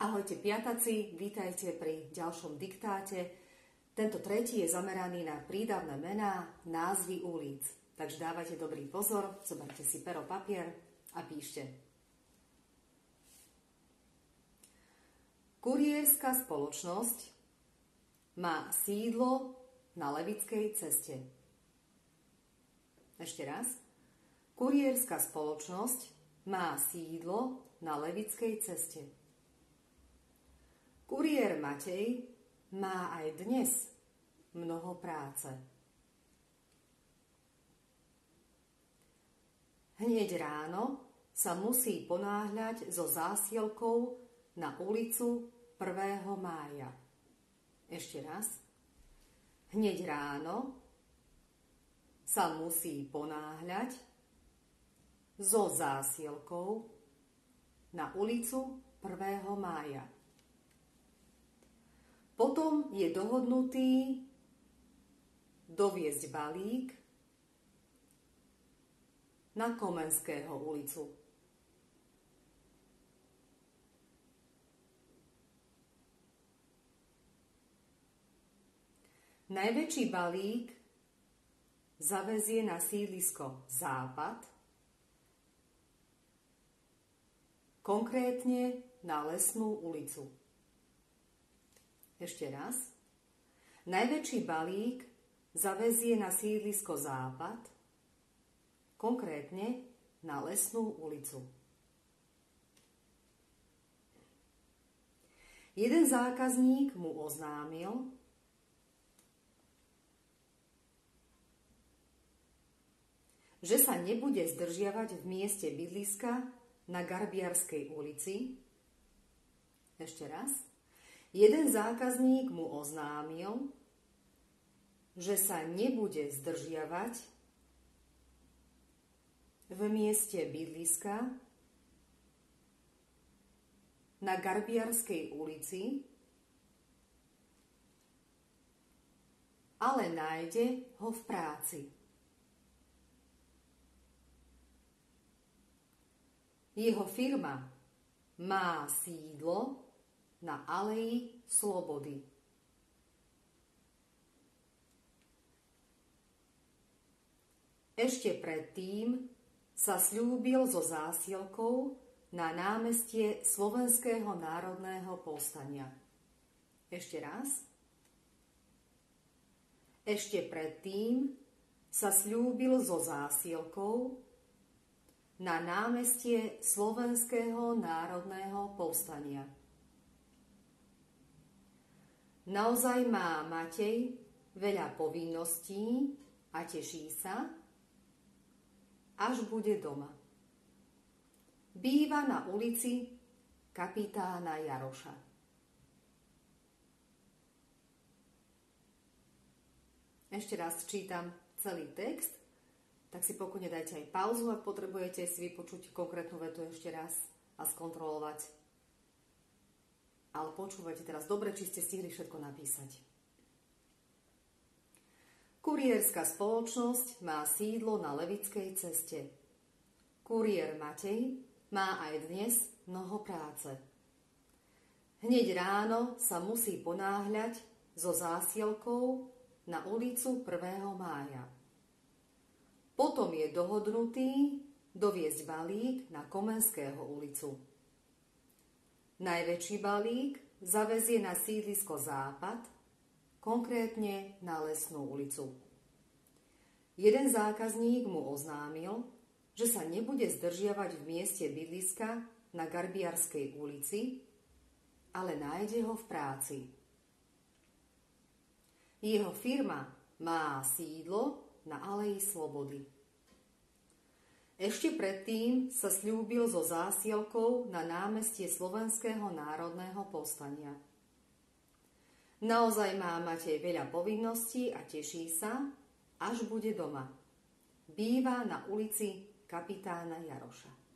Ahojte piataci, vítajte pri ďalšom diktáte. Tento tretí je zameraný na prídavné mená, názvy ulic. Takže dávajte dobrý pozor, zoberte si pero, papier a píšte. Kurierská spoločnosť má sídlo na Levickej ceste. Ešte raz. Kurierská spoločnosť má sídlo na Levickej ceste. Kuriér Matej má aj dnes mnoho práce. Hneď ráno sa musí ponáhľať so zásielkou na ulicu 1. mája. Ešte raz. Hneď ráno sa musí ponáhľať so zásielkou na ulicu 1. mája. Potom je dohodnutý doviezť balík na Komenského ulicu. Najväčší balík zavezie na sídlisko Západ, konkrétne na Lesnú ulicu. Ešte raz. Najväčší balík zavezie na sídlisko Západ, konkrétne na Lesnú ulicu. Jeden zákazník mu oznámil, že sa nebude zdržiavať v mieste bydliska na Garbiarskej ulici. Ešte raz. Jeden zákazník mu oznámil, že sa nebude zdržiavať v mieste bydliska na Garbiarskej ulici, ale nájde ho v práci. Jeho firma má sídlo na Aleji Slobody. Ešte predtým sa slúbil so zásielkou na námestie Slovenského národného povstania. Ešte raz. Ešte predtým sa slúbil so zásielkou na námestie Slovenského národného povstania. Naozaj má Matej veľa povinností a teší sa, až bude doma. Býva na ulici kapitána Jaroša. Ešte raz čítam celý text, tak si pokojne dajte aj pauzu, ak potrebujete si vypočuť konkrétnu vetu ešte raz a skontrolovať ale počúvajte teraz dobre, či ste stihli všetko napísať. Kurierská spoločnosť má sídlo na Levickej ceste. Kuriér Matej má aj dnes mnoho práce. Hneď ráno sa musí ponáhľať so zásielkou na ulicu 1. mája. Potom je dohodnutý doviezť balík na Komenského ulicu. Najväčší balík zavezie na sídlisko Západ, konkrétne na Lesnú ulicu. Jeden zákazník mu oznámil, že sa nebude zdržiavať v mieste bydliska na Garbiarskej ulici, ale nájde ho v práci. Jeho firma má sídlo na Aleji Slobody. Ešte predtým sa slúbil so zásielkou na námestie Slovenského národného povstania. Naozaj má Matej veľa povinností a teší sa, až bude doma. Býva na ulici kapitána Jaroša.